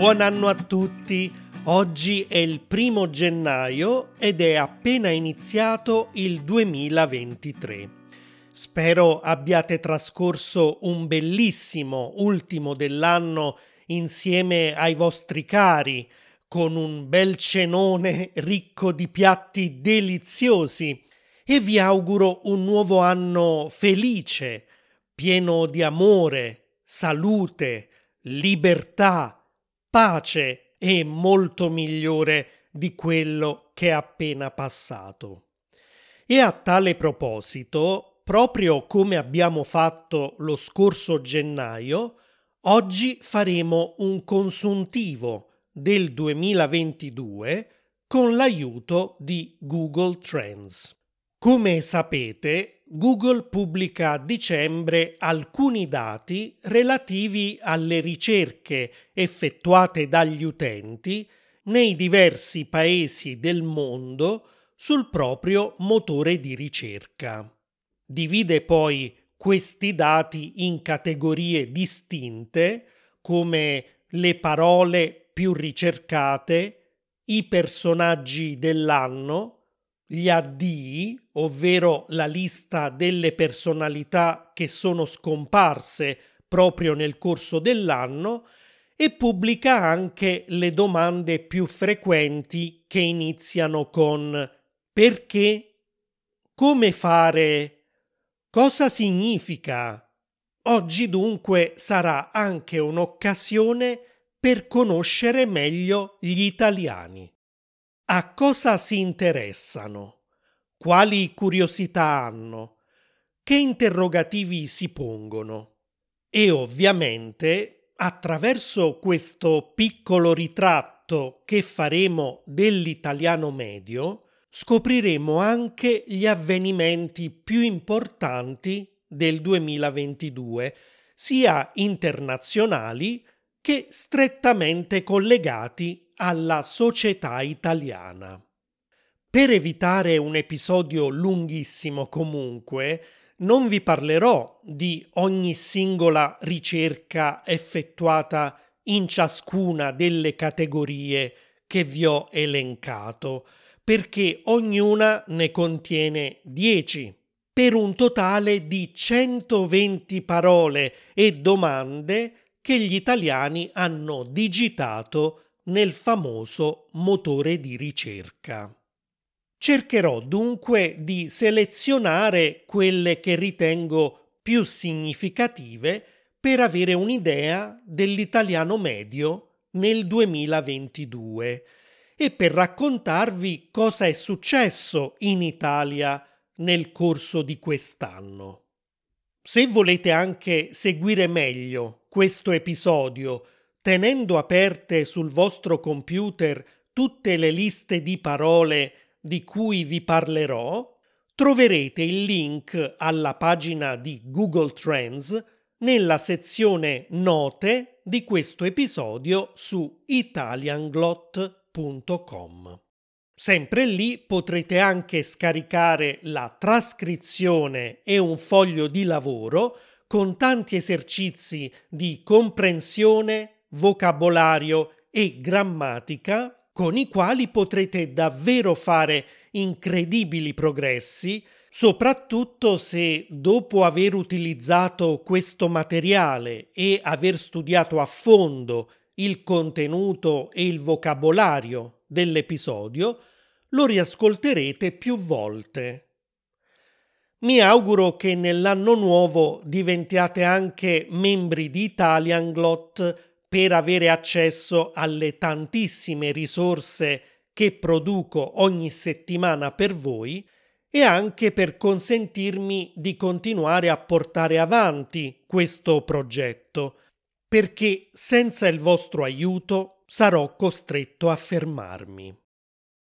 Buon anno a tutti! Oggi è il primo gennaio ed è appena iniziato il 2023. Spero abbiate trascorso un bellissimo ultimo dell'anno insieme ai vostri cari, con un bel cenone ricco di piatti deliziosi e vi auguro un nuovo anno felice, pieno di amore, salute, libertà, pace e molto migliore di quello che è appena passato. E a tale proposito, proprio come abbiamo fatto lo scorso gennaio, oggi faremo un consuntivo del 2022 con l'aiuto di Google Trends. Come sapete, Google pubblica a dicembre alcuni dati relativi alle ricerche effettuate dagli utenti nei diversi paesi del mondo sul proprio motore di ricerca. Divide poi questi dati in categorie distinte come le parole più ricercate, i personaggi dell'anno, gli addii, ovvero la lista delle personalità che sono scomparse proprio nel corso dell'anno, e pubblica anche le domande più frequenti che iniziano con perché, come fare, cosa significa. Oggi dunque sarà anche un'occasione per conoscere meglio gli italiani. A cosa si interessano? Quali curiosità hanno? Che interrogativi si pongono? E ovviamente, attraverso questo piccolo ritratto che faremo dell'italiano medio, scopriremo anche gli avvenimenti più importanti del 2022, sia internazionali che strettamente collegati alla società italiana. Per evitare un episodio lunghissimo comunque, non vi parlerò di ogni singola ricerca effettuata in ciascuna delle categorie che vi ho elencato, perché ognuna ne contiene 10, per un totale di 120 parole e domande che gli italiani hanno digitato nel famoso motore di ricerca. Cercherò dunque di selezionare quelle che ritengo più significative per avere un'idea dell'italiano medio nel 2022 e per raccontarvi cosa è successo in Italia nel corso di quest'anno. Se volete anche seguire meglio questo episodio tenendo aperte sul vostro computer tutte le liste di parole di cui vi parlerò, troverete il link alla pagina di Google Trends nella sezione Note di questo episodio su italianglot.com. Sempre lì potrete anche scaricare la trascrizione e un foglio di lavoro con tanti esercizi di comprensione, vocabolario e grammatica con i quali potrete davvero fare incredibili progressi, soprattutto se dopo aver utilizzato questo materiale e aver studiato a fondo il contenuto e il vocabolario dell'episodio, lo riascolterete più volte. Mi auguro che nell'anno nuovo diventiate anche membri di Italianglot per avere accesso alle tantissime risorse che produco ogni settimana per voi e anche per consentirmi di continuare a portare avanti questo progetto, perché senza il vostro aiuto sarò costretto a fermarmi.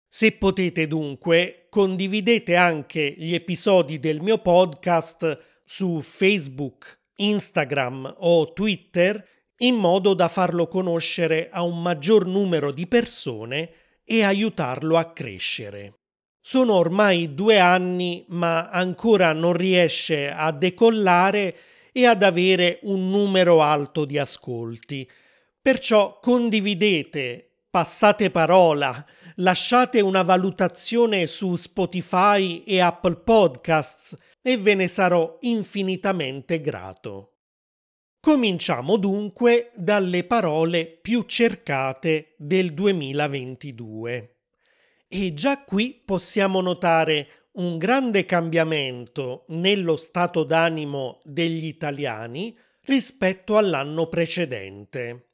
Se potete dunque, condividete anche gli episodi del mio podcast su Facebook, Instagram o Twitter in modo da farlo conoscere a un maggior numero di persone e aiutarlo a crescere. Sono ormai due anni ma ancora non riesce a decollare e ad avere un numero alto di ascolti Perciò condividete, passate parola, lasciate una valutazione su Spotify e Apple Podcasts e ve ne sarò infinitamente grato. Cominciamo dunque dalle parole più cercate del 2022. E già qui possiamo notare un grande cambiamento nello stato d'animo degli italiani rispetto all'anno precedente.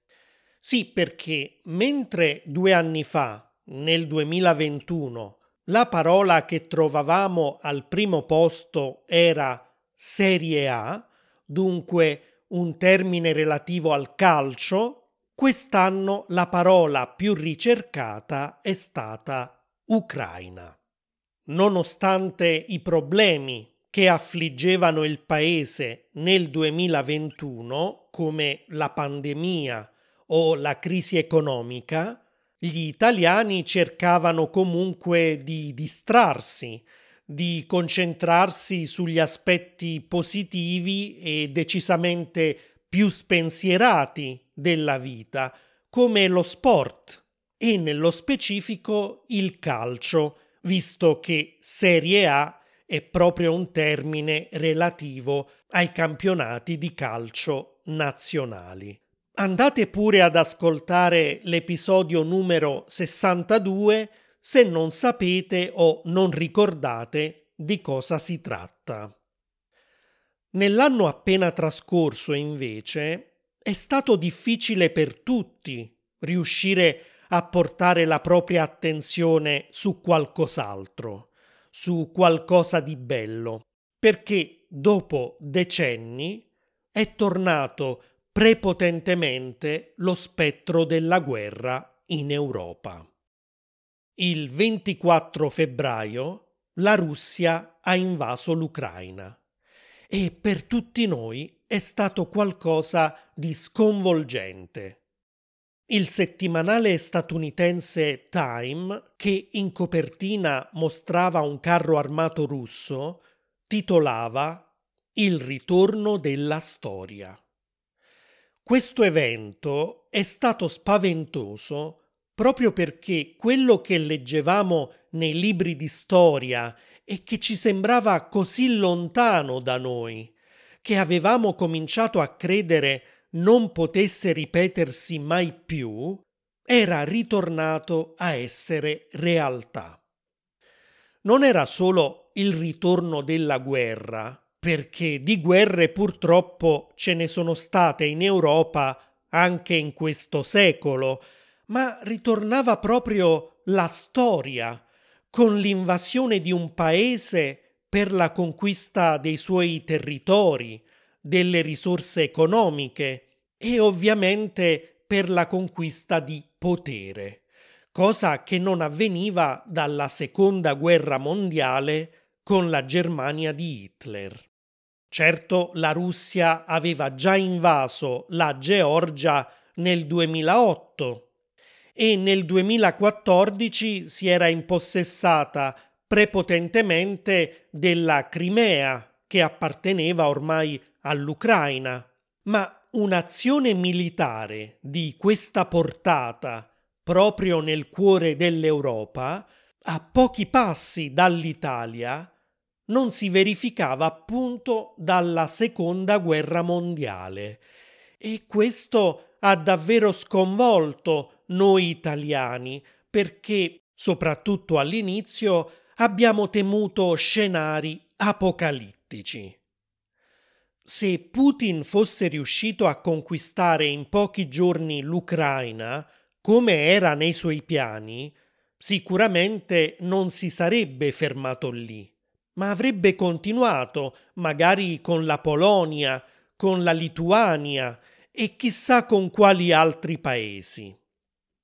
Sì, perché mentre due anni fa, nel 2021, la parola che trovavamo al primo posto era Serie A, dunque un termine relativo al calcio, quest'anno la parola più ricercata è stata Ucraina. Nonostante i problemi che affliggevano il paese nel 2021, come la pandemia o la crisi economica, gli italiani cercavano comunque di distrarsi, di concentrarsi sugli aspetti positivi e decisamente più spensierati della vita, come lo sport e nello specifico il calcio, visto che Serie A è proprio un termine relativo ai campionati di calcio nazionali. Andate pure ad ascoltare l'episodio numero 62 se non sapete o non ricordate di cosa si tratta. Nell'anno appena trascorso, invece, è stato difficile per tutti riuscire a portare la propria attenzione su qualcos'altro, su qualcosa di bello, perché dopo decenni è tornato prepotentemente lo spettro della guerra in Europa. Il 24 febbraio la Russia ha invaso l'Ucraina e per tutti noi è stato qualcosa di sconvolgente il settimanale statunitense Time, che in copertina mostrava un carro armato russo, titolava Il ritorno della storia. Questo evento è stato spaventoso proprio perché quello che leggevamo nei libri di storia e che ci sembrava così lontano da noi, che avevamo cominciato a credere non potesse ripetersi mai più, era ritornato a essere realtà. Non era solo il ritorno della guerra, perché di guerre purtroppo ce ne sono state in Europa anche in questo secolo, ma ritornava proprio la storia, con l'invasione di un paese per la conquista dei suoi territori, delle risorse economiche e ovviamente per la conquista di potere, cosa che non avveniva dalla seconda guerra mondiale con la Germania di Hitler. Certo, la Russia aveva già invaso la Georgia nel 2008 e nel 2014 si era impossessata prepotentemente della Crimea, che apparteneva ormai all'Ucraina, ma un'azione militare di questa portata proprio nel cuore dell'Europa, a pochi passi dall'Italia, non si verificava appunto dalla seconda guerra mondiale. E questo ha davvero sconvolto noi italiani, perché, soprattutto all'inizio, abbiamo temuto scenari apocalittici. Se Putin fosse riuscito a conquistare in pochi giorni l'Ucraina, come era nei suoi piani, sicuramente non si sarebbe fermato lì, ma avrebbe continuato, magari con la Polonia, con la Lituania e chissà con quali altri paesi.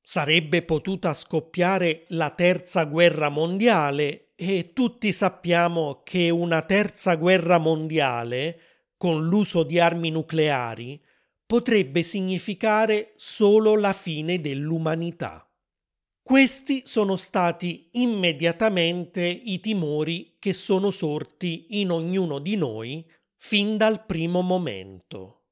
Sarebbe potuta scoppiare la terza guerra mondiale e tutti sappiamo che una terza guerra mondiale con l'uso di armi nucleari potrebbe significare solo la fine dell'umanità. Questi sono stati immediatamente i timori che sono sorti in ognuno di noi fin dal primo momento.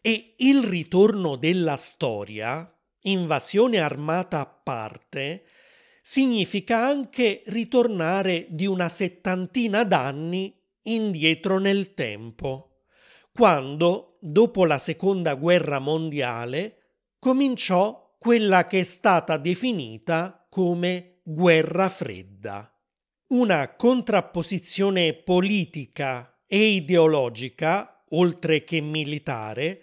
E il ritorno della storia, invasione armata a parte, significa anche ritornare di una settantina d'anni indietro nel tempo, quando, dopo la seconda guerra mondiale, cominciò quella che è stata definita come guerra fredda. Una contrapposizione politica e ideologica, oltre che militare,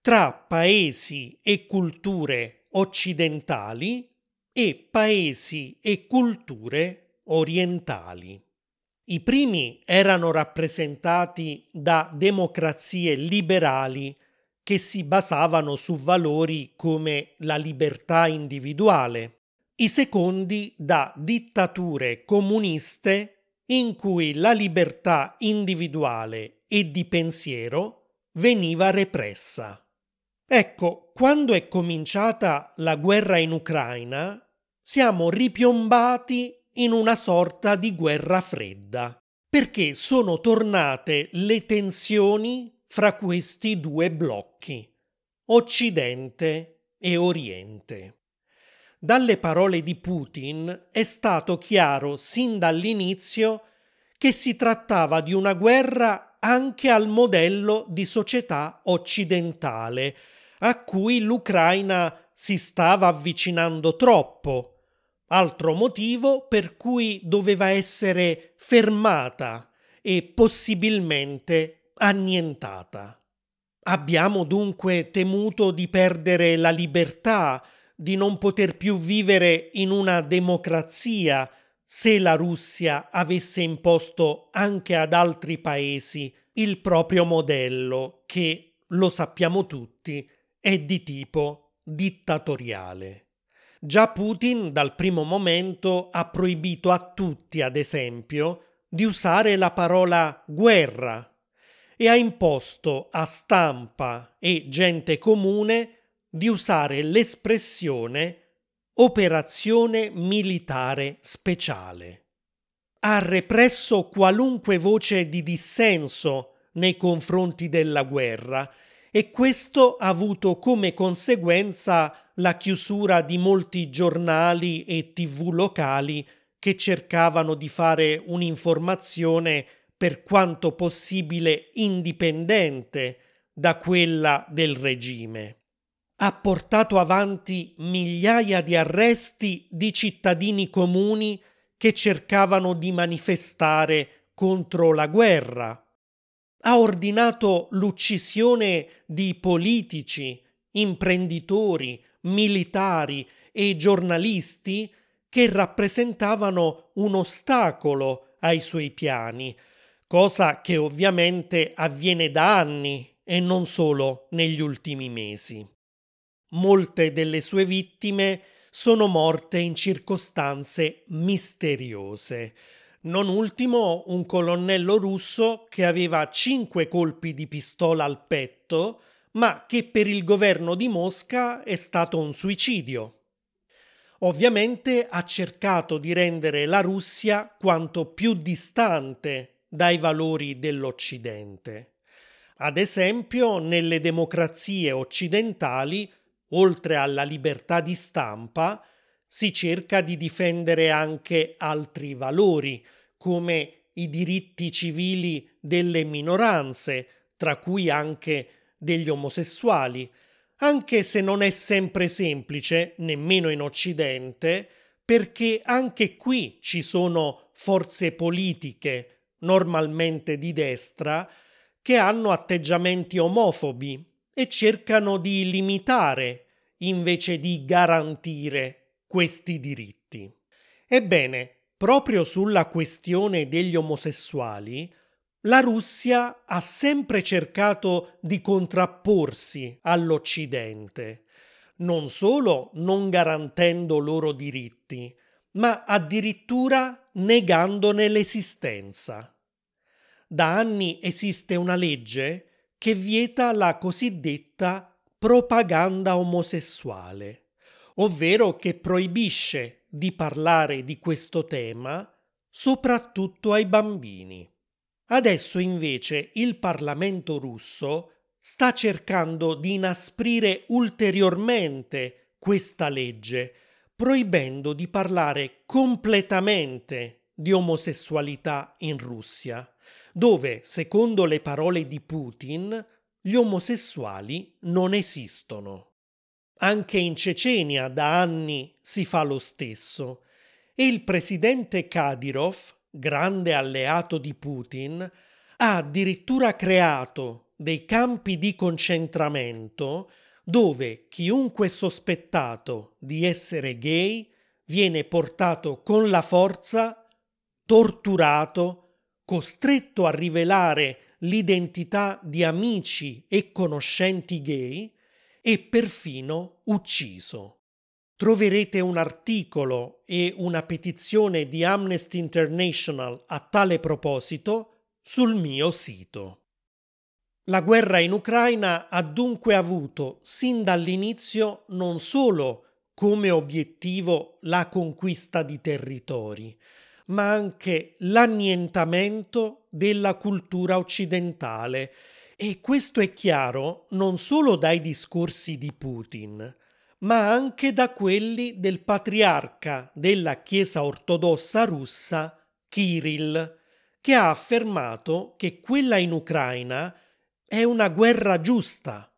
tra paesi e culture occidentali e paesi e culture orientali. I primi erano rappresentati da democrazie liberali che si basavano su valori come la libertà individuale, i secondi da dittature comuniste in cui la libertà individuale e di pensiero veniva repressa. Ecco, quando è cominciata la guerra in Ucraina, siamo ripiombati in una sorta di guerra fredda, perché sono tornate le tensioni fra questi due blocchi, Occidente e Oriente. Dalle parole di Putin è stato chiaro sin dall'inizio che si trattava di una guerra anche al modello di società occidentale, a cui l'Ucraina si stava avvicinando troppo altro motivo per cui doveva essere fermata e possibilmente annientata. Abbiamo dunque temuto di perdere la libertà, di non poter più vivere in una democrazia se la Russia avesse imposto anche ad altri paesi il proprio modello che, lo sappiamo tutti, è di tipo dittatoriale. Già Putin dal primo momento ha proibito a tutti, ad esempio, di usare la parola guerra e ha imposto a stampa e gente comune di usare l'espressione operazione militare speciale. Ha represso qualunque voce di dissenso nei confronti della guerra e questo ha avuto come conseguenza la chiusura di molti giornali e tv locali che cercavano di fare un'informazione per quanto possibile indipendente da quella del regime. Ha portato avanti migliaia di arresti di cittadini comuni che cercavano di manifestare contro la guerra, ha ordinato l'uccisione di politici, imprenditori, militari e giornalisti che rappresentavano un ostacolo ai suoi piani, cosa che ovviamente avviene da anni e non solo negli ultimi mesi. Molte delle sue vittime sono morte in circostanze misteriose, non ultimo un colonnello russo che aveva cinque colpi di pistola al petto, ma che per il governo di Mosca è stato un suicidio. Ovviamente ha cercato di rendere la Russia quanto più distante dai valori dell'Occidente. Ad esempio, nelle democrazie occidentali, oltre alla libertà di stampa, si cerca di difendere anche altri valori, come i diritti civili delle minoranze, tra cui anche degli omosessuali, anche se non è sempre semplice, nemmeno in Occidente, perché anche qui ci sono forze politiche, normalmente di destra, che hanno atteggiamenti omofobi e cercano di limitare invece di garantire questi diritti. Ebbene, proprio sulla questione degli omosessuali, la Russia ha sempre cercato di contrapporsi all'Occidente, non solo non garantendo loro diritti, ma addirittura negandone l'esistenza. Da anni esiste una legge che vieta la cosiddetta propaganda omosessuale, ovvero che proibisce di parlare di questo tema soprattutto ai bambini. Adesso invece il Parlamento russo sta cercando di inasprire ulteriormente questa legge, proibendo di parlare completamente di omosessualità in Russia, dove, secondo le parole di Putin, gli omosessuali non esistono. Anche in Cecenia da anni si fa lo stesso. E il presidente Kadyrov, grande alleato di Putin, ha addirittura creato dei campi di concentramento dove chiunque sospettato di essere gay viene portato con la forza, torturato, costretto a rivelare l'identità di amici e conoscenti gay e perfino ucciso. Troverete un articolo e una petizione di Amnesty International a tale proposito sul mio sito. La guerra in Ucraina ha dunque avuto sin dall'inizio non solo come obiettivo la conquista di territori, ma anche l'annientamento della cultura occidentale e questo è chiaro non solo dai discorsi di Putin, ma anche da quelli del patriarca della Chiesa ortodossa russa, Kirill, che ha affermato che quella in Ucraina è una guerra giusta,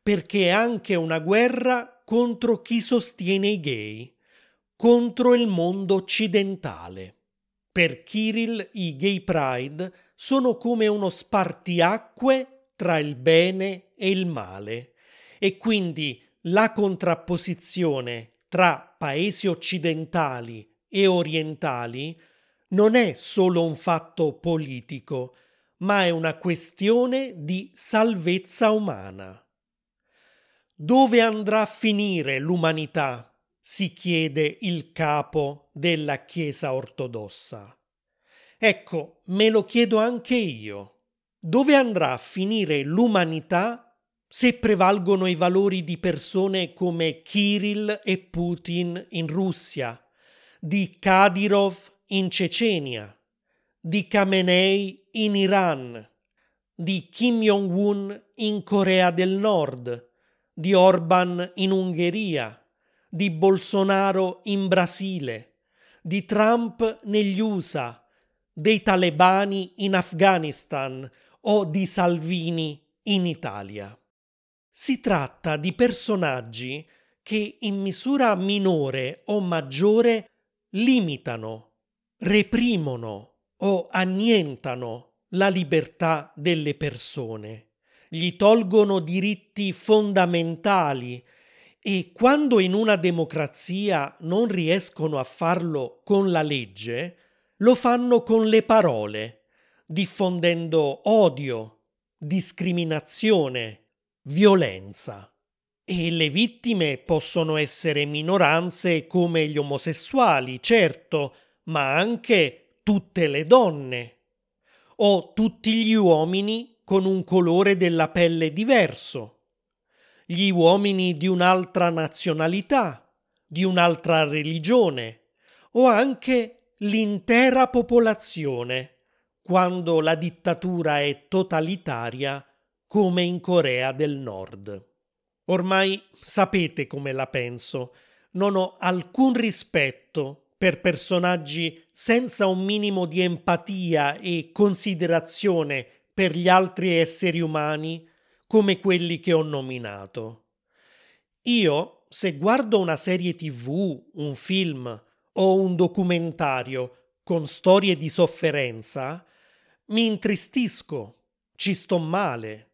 perché è anche una guerra contro chi sostiene i gay, contro il mondo occidentale. Per Kirill i gay pride sono come uno spartiacque tra il bene e il male e quindi la contrapposizione tra paesi occidentali e orientali non è solo un fatto politico, ma è una questione di salvezza umana. Dove andrà a finire l'umanità? si chiede il capo della Chiesa ortodossa. Ecco, me lo chiedo anche io. Dove andrà a finire l'umanità se prevalgono i valori di persone come Kirill e Putin in Russia, di Kadyrov in Cecenia, di Khamenei in Iran, di Kim Jong-un in Corea del Nord, di Orban in Ungheria, di Bolsonaro in Brasile, di Trump negli USA, dei talebani in Afghanistan o di Salvini in Italia. Si tratta di personaggi che in misura minore o maggiore limitano, reprimono o annientano la libertà delle persone, gli tolgono diritti fondamentali e quando in una democrazia non riescono a farlo con la legge, lo fanno con le parole diffondendo odio, discriminazione, violenza. E le vittime possono essere minoranze come gli omosessuali, certo, ma anche tutte le donne. O tutti gli uomini con un colore della pelle diverso, gli uomini di un'altra nazionalità, di un'altra religione o anche l'intera popolazione quando la dittatura è totalitaria come in Corea del Nord. Ormai sapete come la penso. Non ho alcun rispetto per personaggi senza un minimo di empatia e considerazione per gli altri esseri umani come quelli che ho nominato. Io, se guardo una serie tv, un film o un documentario con storie di sofferenza, mi intristisco, ci sto male.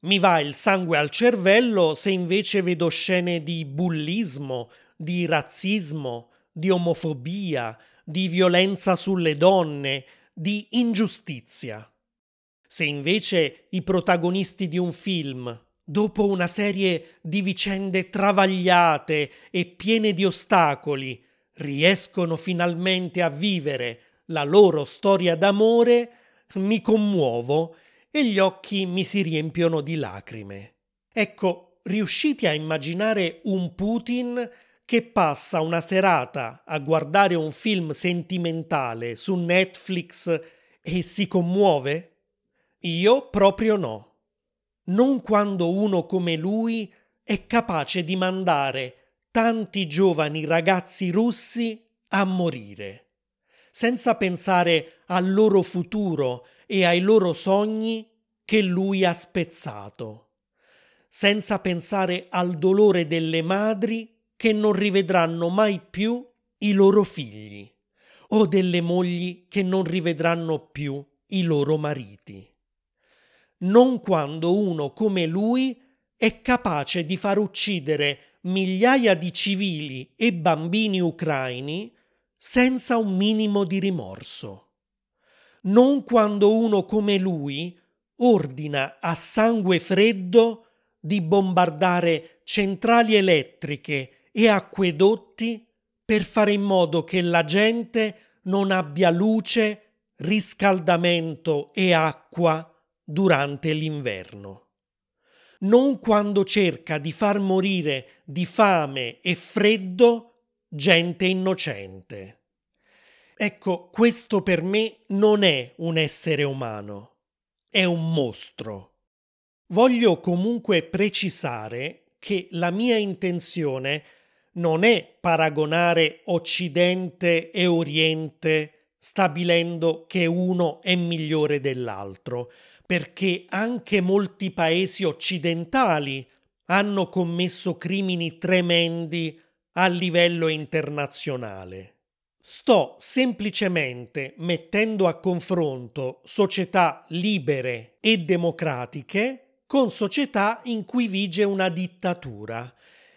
Mi va il sangue al cervello se invece vedo scene di bullismo, di razzismo, di omofobia, di violenza sulle donne, di ingiustizia. Se invece i protagonisti di un film, dopo una serie di vicende travagliate e piene di ostacoli, riescono finalmente a vivere la loro storia d'amore, mi commuovo e gli occhi mi si riempiono di lacrime. Ecco, riuscite a immaginare un Putin che passa una serata a guardare un film sentimentale su Netflix e si commuove? Io proprio no. non quando uno come lui è capace di mandare tanti giovani ragazzi russi a morire, senza pensare al loro futuro e ai loro sogni che lui ha spezzato, senza pensare al dolore delle madri che non rivedranno mai più i loro figli o delle mogli che non rivedranno più i loro mariti. Non quando uno come lui è capace di far uccidere migliaia di civili e bambini ucraini senza un minimo di rimorso. Non quando uno come lui ordina a sangue freddo di bombardare centrali elettriche e acquedotti per fare in modo che la gente non abbia luce, riscaldamento e acqua durante l'inverno. Non quando cerca di far morire di fame e freddo gente innocente. Ecco, questo per me non è un essere umano, è un mostro. Voglio comunque precisare che la mia intenzione non è paragonare Occidente e Oriente stabilendo che uno è migliore dell'altro, perché anche molti paesi occidentali hanno commesso crimini tremendi a livello internazionale. Sto semplicemente mettendo a confronto società libere e democratiche con società in cui vige una dittatura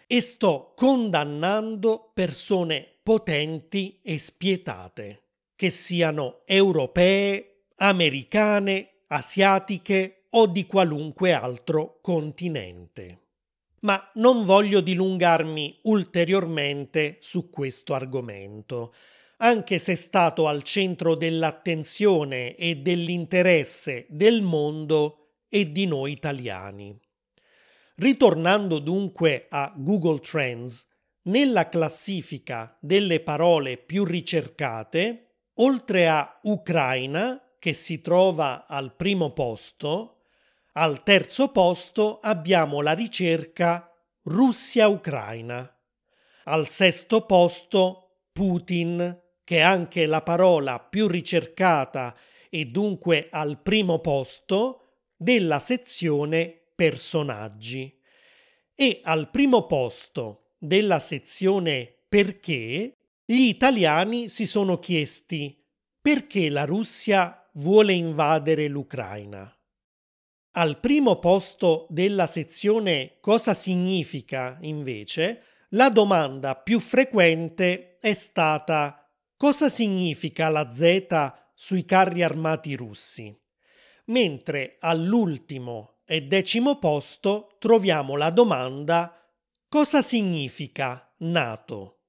e sto condannando persone potenti e spietate, che siano europee, americane, asiatiche o di qualunque altro continente. Ma non voglio dilungarmi ulteriormente su questo argomento, anche se è stato al centro dell'attenzione e dell'interesse del mondo e di noi italiani. Ritornando dunque a Google Trends, nella classifica delle parole più ricercate, oltre a Ucraina, che si trova al primo posto, al terzo posto abbiamo la ricerca Russia-Ucraina. Al sesto posto Putin, che è anche la parola più ricercata e dunque al primo posto della sezione personaggi. E al primo posto della sezione perché gli italiani si sono chiesti perché la Russia vuole invadere l'Ucraina. Al primo posto della sezione cosa significa, invece, la domanda più frequente è stata cosa significa la Z sui carri armati russi, mentre all'ultimo e decimo posto troviamo la domanda cosa significa NATO?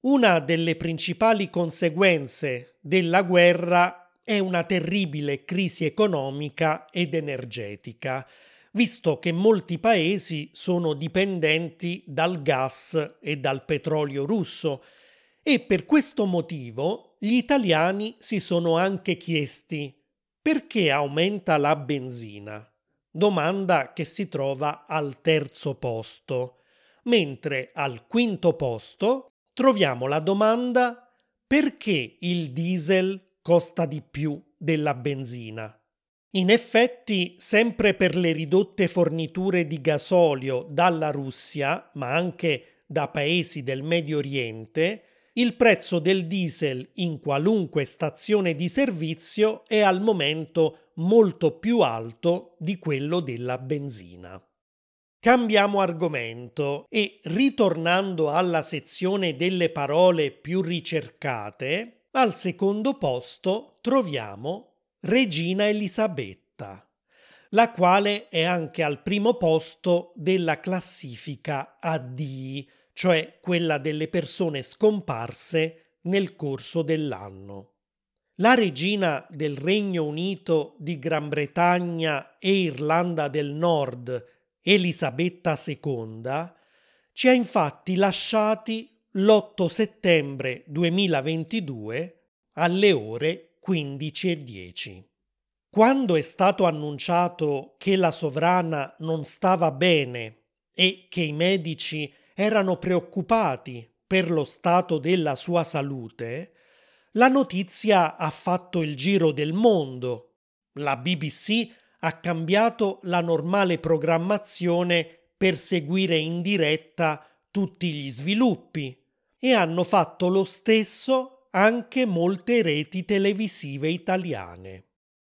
Una delle principali conseguenze della guerra è una terribile crisi economica ed energetica, visto che molti paesi sono dipendenti dal gas e dal petrolio russo e per questo motivo gli italiani si sono anche chiesti perché aumenta la benzina? Domanda che si trova al terzo posto, mentre al quinto posto troviamo la domanda perché il diesel costa di più della benzina. In effetti, sempre per le ridotte forniture di gasolio dalla Russia, ma anche da paesi del Medio Oriente, il prezzo del diesel in qualunque stazione di servizio è al momento molto più alto di quello della benzina. Cambiamo argomento e ritornando alla sezione delle parole più ricercate, al secondo posto troviamo Regina Elisabetta, la quale è anche al primo posto della classifica AD, cioè quella delle persone scomparse nel corso dell'anno. La regina del Regno Unito di Gran Bretagna e Irlanda del Nord, Elisabetta II, ci ha infatti lasciati l'8 settembre 2022 alle ore 15.10. Quando è stato annunciato che la sovrana non stava bene e che i medici erano preoccupati per lo stato della sua salute, la notizia ha fatto il giro del mondo. La BBC ha cambiato la normale programmazione per seguire in diretta tutti gli sviluppi e hanno fatto lo stesso anche molte reti televisive italiane.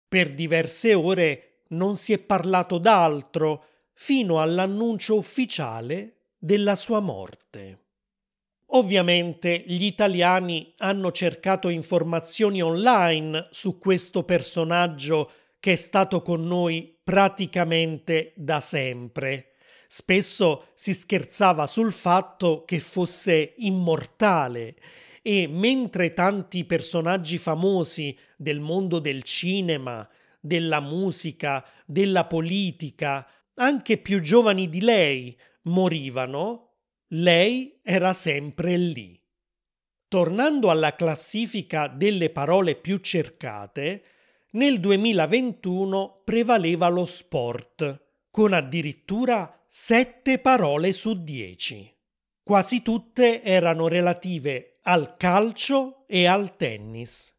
Per diverse ore non si è parlato d'altro fino all'annuncio ufficiale della sua morte. Ovviamente gli italiani hanno cercato informazioni online su questo personaggio che è stato con noi praticamente da sempre. Spesso si scherzava sul fatto che fosse immortale e mentre tanti personaggi famosi del mondo del cinema, della musica, della politica, anche più giovani di lei, morivano, lei era sempre lì. Tornando alla classifica delle parole più cercate, nel 2021 prevaleva lo sport, con addirittura sette parole su dieci. Quasi tutte erano relative al calcio e al tennis.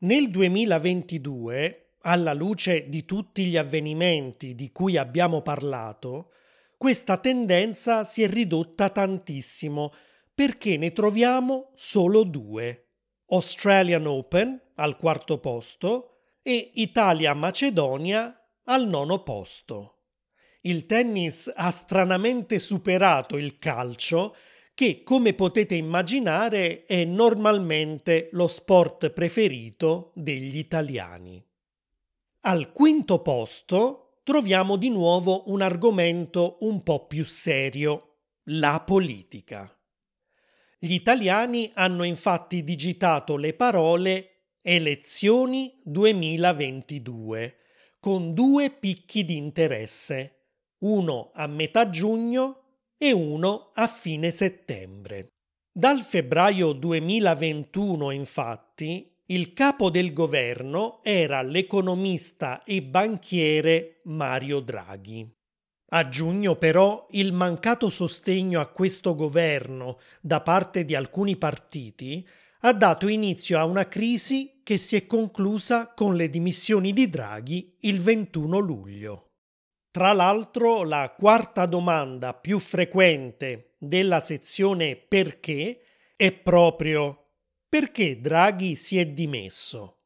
Nel 2022, alla luce di tutti gli avvenimenti di cui abbiamo parlato, questa tendenza si è ridotta tantissimo perché ne troviamo solo due. Australian Open al quarto posto e Italia-Macedonia al nono posto. Il tennis ha stranamente superato il calcio che, come potete immaginare, è normalmente lo sport preferito degli italiani. Al quinto posto troviamo di nuovo un argomento un po' più serio, la politica. Gli italiani hanno infatti digitato le parole Elezioni 2022 con due picchi di interesse uno a metà giugno e uno a fine settembre. Dal febbraio 2021, infatti, il capo del governo era l'economista e banchiere Mario Draghi. A giugno però il mancato sostegno a questo governo da parte di alcuni partiti ha dato inizio a una crisi che si è conclusa con le dimissioni di Draghi il 21 luglio. Tra l'altro, la quarta domanda più frequente della sezione perché è proprio perché Draghi si è dimesso.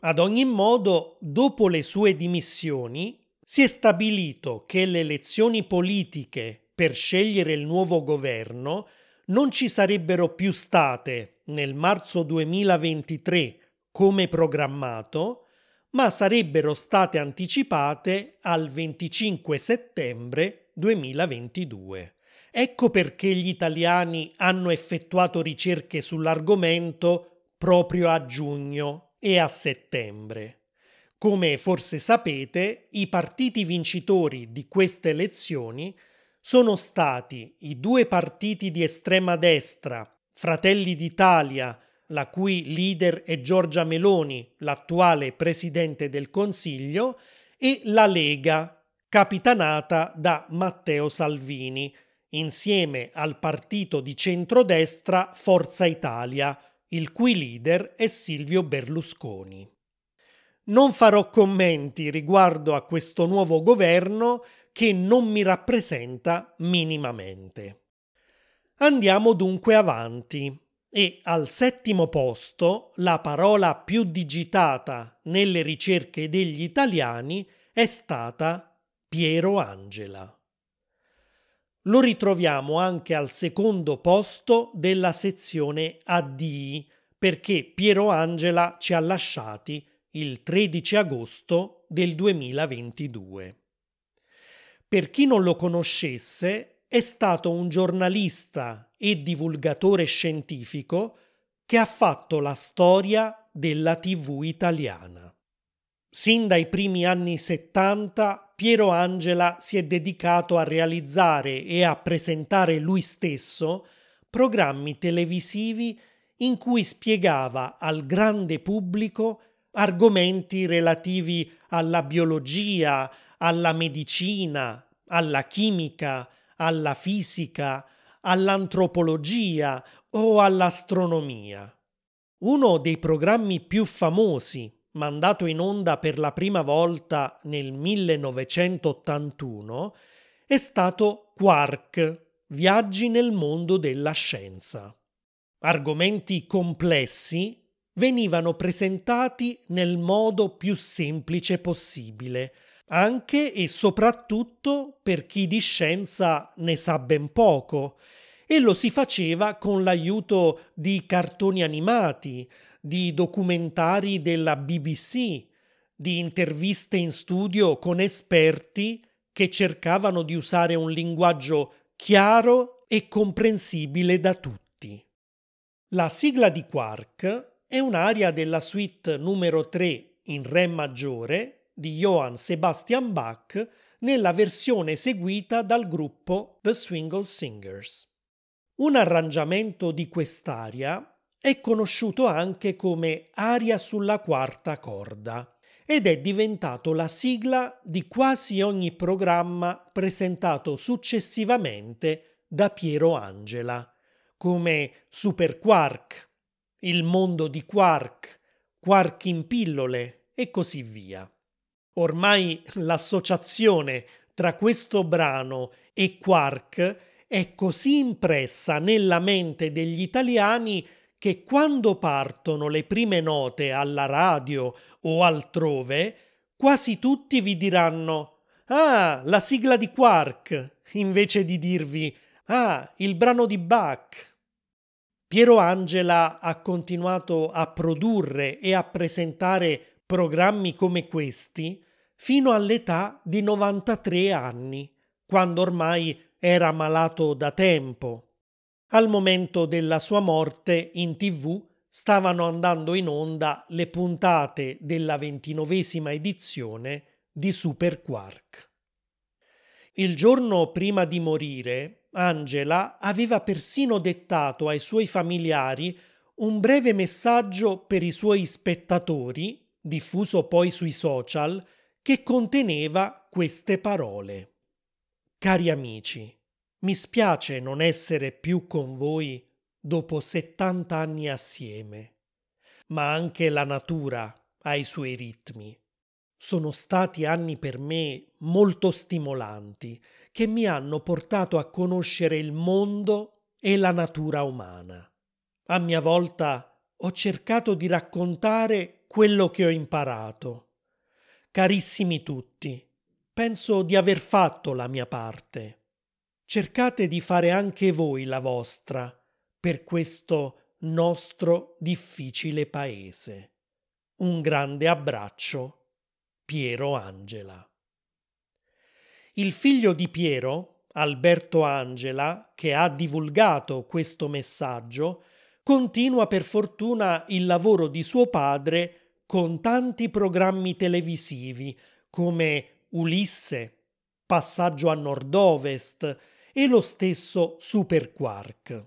Ad ogni modo, dopo le sue dimissioni, si è stabilito che le elezioni politiche per scegliere il nuovo governo non ci sarebbero più state nel marzo 2023 come programmato, ma sarebbero state anticipate al 25 settembre 2022. Ecco perché gli italiani hanno effettuato ricerche sull'argomento proprio a giugno e a settembre. Come forse sapete, i partiti vincitori di queste elezioni sono stati i due partiti di estrema destra, Fratelli d'Italia la cui leader è Giorgia Meloni, l'attuale presidente del Consiglio, e la Lega, capitanata da Matteo Salvini, insieme al partito di centrodestra Forza Italia, il cui leader è Silvio Berlusconi. Non farò commenti riguardo a questo nuovo governo che non mi rappresenta minimamente. Andiamo dunque avanti e al settimo posto la parola più digitata nelle ricerche degli italiani è stata Piero Angela. Lo ritroviamo anche al secondo posto della sezione ADI perché Piero Angela ci ha lasciati il 13 agosto del 2022. Per chi non lo conoscesse, è stato un giornalista e divulgatore scientifico che ha fatto la storia della TV italiana. Sin dai primi anni 70 Piero Angela si è dedicato a realizzare e a presentare lui stesso programmi televisivi in cui spiegava al grande pubblico argomenti relativi alla biologia, alla medicina, alla chimica, alla fisica, all'antropologia o all'astronomia. Uno dei programmi più famosi, mandato in onda per la prima volta nel 1981, è stato Quark, Viaggi nel mondo della scienza. Argomenti complessi venivano presentati nel modo più semplice possibile, anche e soprattutto per chi di scienza ne sa ben poco, e lo si faceva con l'aiuto di cartoni animati, di documentari della BBC, di interviste in studio con esperti che cercavano di usare un linguaggio chiaro e comprensibile da tutti. La sigla di Quark è un'aria della suite numero 3 in Re maggiore di Johann Sebastian Bach nella versione eseguita dal gruppo The Swingle Singers. Un arrangiamento di quest'aria è conosciuto anche come aria sulla quarta corda ed è diventato la sigla di quasi ogni programma presentato successivamente da Piero Angela, come Super Quark, Il mondo di Quark, Quark in pillole e così via. Ormai l'associazione tra questo brano e Quark è così impressa nella mente degli italiani che quando partono le prime note alla radio o altrove, quasi tutti vi diranno Ah, la sigla di Quark, invece di dirvi Ah, il brano di Bach. Piero Angela ha continuato a produrre e a presentare programmi come questi fino all'età di 93 anni, quando ormai era malato da tempo. Al momento della sua morte in tv stavano andando in onda le puntate della ventinovesima edizione di Super Quark. Il giorno prima di morire, Angela aveva persino dettato ai suoi familiari un breve messaggio per i suoi spettatori, diffuso poi sui social, che conteneva queste parole. Cari amici, mi spiace non essere più con voi dopo 70 anni assieme, ma anche la natura ha i suoi ritmi. Sono stati anni per me molto stimolanti, che mi hanno portato a conoscere il mondo e la natura umana. A mia volta ho cercato di raccontare quello che ho imparato. Carissimi tutti, penso di aver fatto la mia parte cercate di fare anche voi la vostra per questo nostro difficile paese. Un grande abbraccio, Piero Angela. Il figlio di Piero, Alberto Angela, che ha divulgato questo messaggio, continua per fortuna il lavoro di suo padre con tanti programmi televisivi come Ulisse, Passaggio a nord-ovest, e lo stesso Super Quark.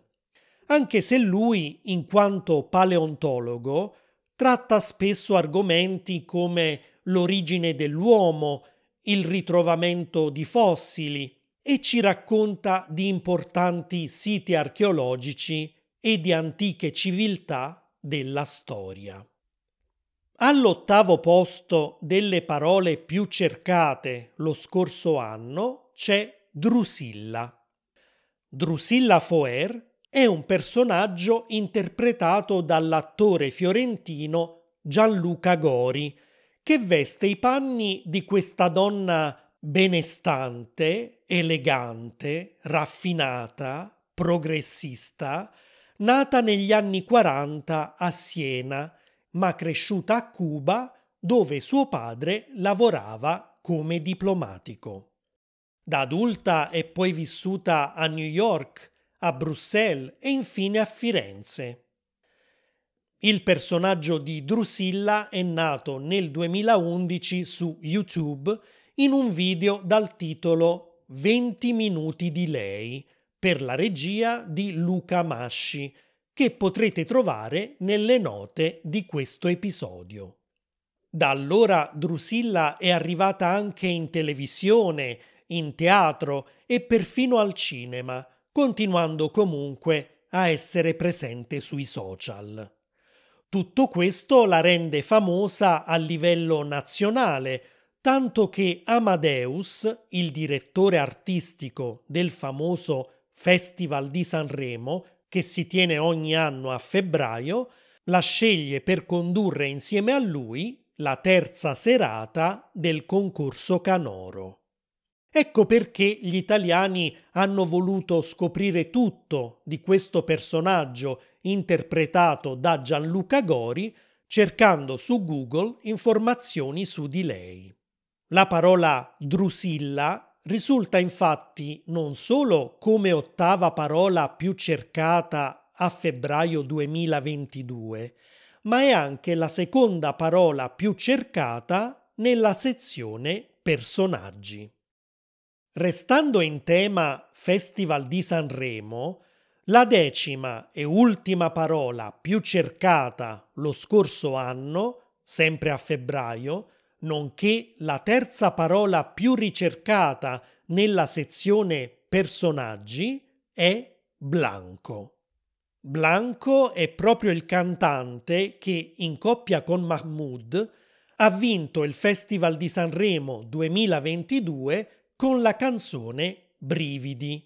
Anche se lui, in quanto paleontologo, tratta spesso argomenti come l'origine dell'uomo, il ritrovamento di fossili e ci racconta di importanti siti archeologici e di antiche civiltà della storia. All'ottavo posto delle parole più cercate lo scorso anno c'è Drusilla. Drusilla Foer è un personaggio interpretato dall'attore fiorentino Gianluca Gori, che veste i panni di questa donna benestante, elegante, raffinata, progressista, nata negli anni 40 a Siena, ma cresciuta a Cuba, dove suo padre lavorava come diplomatico. Da adulta è poi vissuta a New York, a Bruxelles e infine a Firenze. Il personaggio di Drusilla è nato nel 2011 su YouTube in un video dal titolo 20 minuti di lei per la regia di Luca Masci che potrete trovare nelle note di questo episodio. Da allora Drusilla è arrivata anche in televisione, in teatro e perfino al cinema, continuando comunque a essere presente sui social. Tutto questo la rende famosa a livello nazionale, tanto che Amadeus, il direttore artistico del famoso Festival di Sanremo, che si tiene ogni anno a febbraio, la sceglie per condurre insieme a lui la terza serata del concorso Canoro. Ecco perché gli italiani hanno voluto scoprire tutto di questo personaggio interpretato da Gianluca Gori cercando su Google informazioni su di lei. La parola Drusilla risulta infatti non solo come ottava parola più cercata a febbraio 2022, ma è anche la seconda parola più cercata nella sezione personaggi. Restando in tema Festival di Sanremo, la decima e ultima parola più cercata lo scorso anno, sempre a febbraio, nonché la terza parola più ricercata nella sezione personaggi è Blanco. Blanco è proprio il cantante che, in coppia con Mahmoud, ha vinto il Festival di Sanremo 2022 con la canzone Brividi,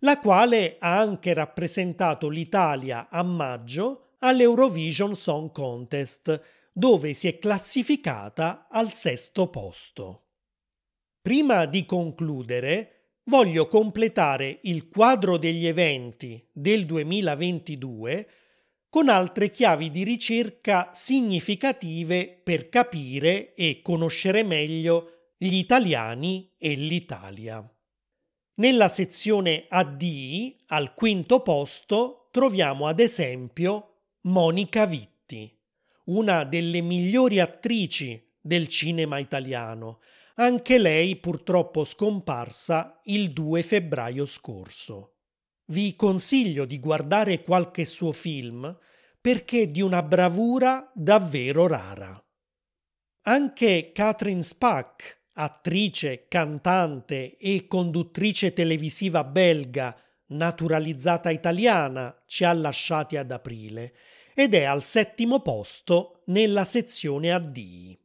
la quale ha anche rappresentato l'Italia a maggio all'Eurovision Song Contest, dove si è classificata al sesto posto. Prima di concludere, voglio completare il quadro degli eventi del 2022 con altre chiavi di ricerca significative per capire e conoscere meglio gli italiani e l'Italia. Nella sezione AD, al quinto posto, troviamo ad esempio Monica Vitti, una delle migliori attrici del cinema italiano, anche lei purtroppo scomparsa il 2 febbraio scorso. Vi consiglio di guardare qualche suo film perché di una bravura davvero rara. Anche Catherine Spack attrice, cantante e conduttrice televisiva belga naturalizzata italiana, ci ha lasciati ad aprile ed è al settimo posto nella sezione addii.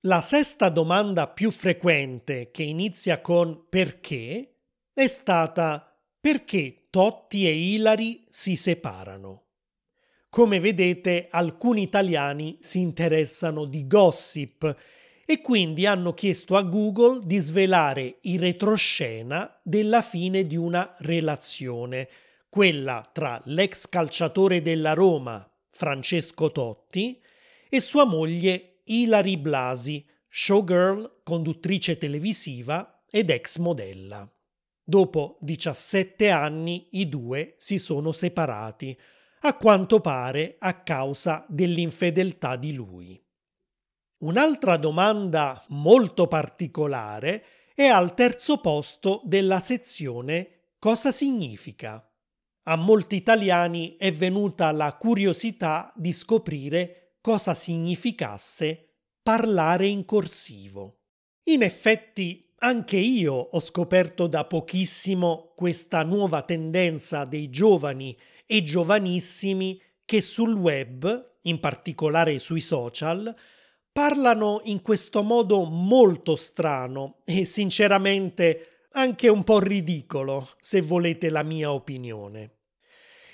La sesta domanda più frequente, che inizia con perché, è stata perché Totti e Ilari si separano. Come vedete, alcuni italiani si interessano di gossip e quindi hanno chiesto a Google di svelare i retroscena della fine di una relazione, quella tra l'ex calciatore della Roma, Francesco Totti, e sua moglie Ilari Blasi, showgirl, conduttrice televisiva ed ex modella. Dopo 17 anni i due si sono separati, a quanto pare a causa dell'infedeltà di lui. Un'altra domanda molto particolare è al terzo posto della sezione Cosa significa? A molti italiani è venuta la curiosità di scoprire cosa significasse parlare in corsivo. In effetti, anche io ho scoperto da pochissimo questa nuova tendenza dei giovani e giovanissimi che sul web, in particolare sui social, parlano in questo modo molto strano e sinceramente anche un po' ridicolo, se volete la mia opinione.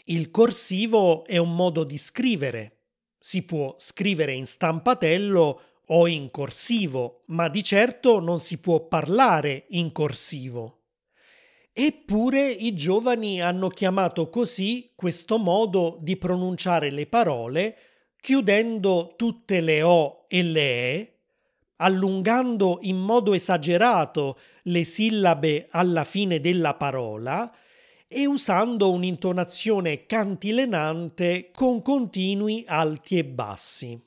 Il corsivo è un modo di scrivere. Si può scrivere in stampatello o in corsivo, ma di certo non si può parlare in corsivo. Eppure i giovani hanno chiamato così questo modo di pronunciare le parole chiudendo tutte le O e le E, allungando in modo esagerato le sillabe alla fine della parola e usando un'intonazione cantilenante con continui alti e bassi.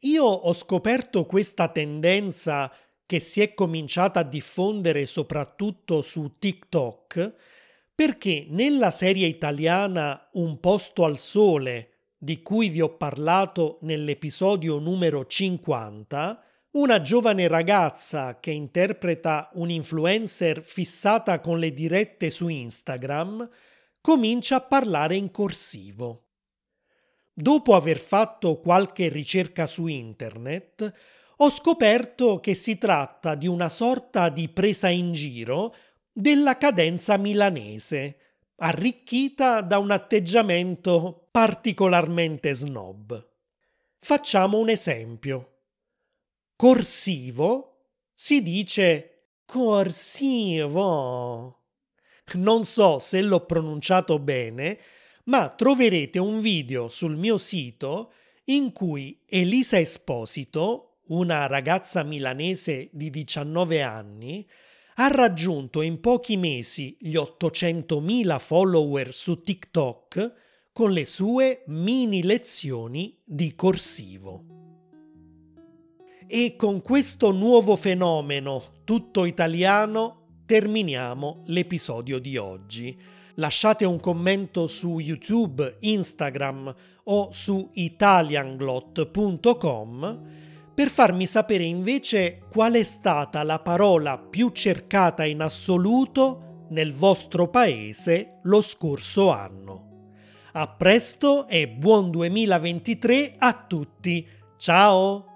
Io ho scoperto questa tendenza che si è cominciata a diffondere soprattutto su TikTok perché nella serie italiana Un posto al sole di cui vi ho parlato nell'episodio numero 50, una giovane ragazza che interpreta un influencer fissata con le dirette su Instagram comincia a parlare in corsivo. Dopo aver fatto qualche ricerca su internet, ho scoperto che si tratta di una sorta di presa in giro della cadenza milanese, arricchita da un atteggiamento particolarmente snob. Facciamo un esempio corsivo si dice corsivo. Non so se l'ho pronunciato bene, ma troverete un video sul mio sito in cui Elisa Esposito, una ragazza milanese di 19 anni, ha raggiunto in pochi mesi gli 800.000 follower su TikTok con le sue mini lezioni di corsivo. E con questo nuovo fenomeno tutto italiano terminiamo l'episodio di oggi. Lasciate un commento su YouTube, Instagram o su italianglot.com per farmi sapere invece qual è stata la parola più cercata in assoluto nel vostro paese lo scorso anno. A presto e buon 2023 a tutti! Ciao!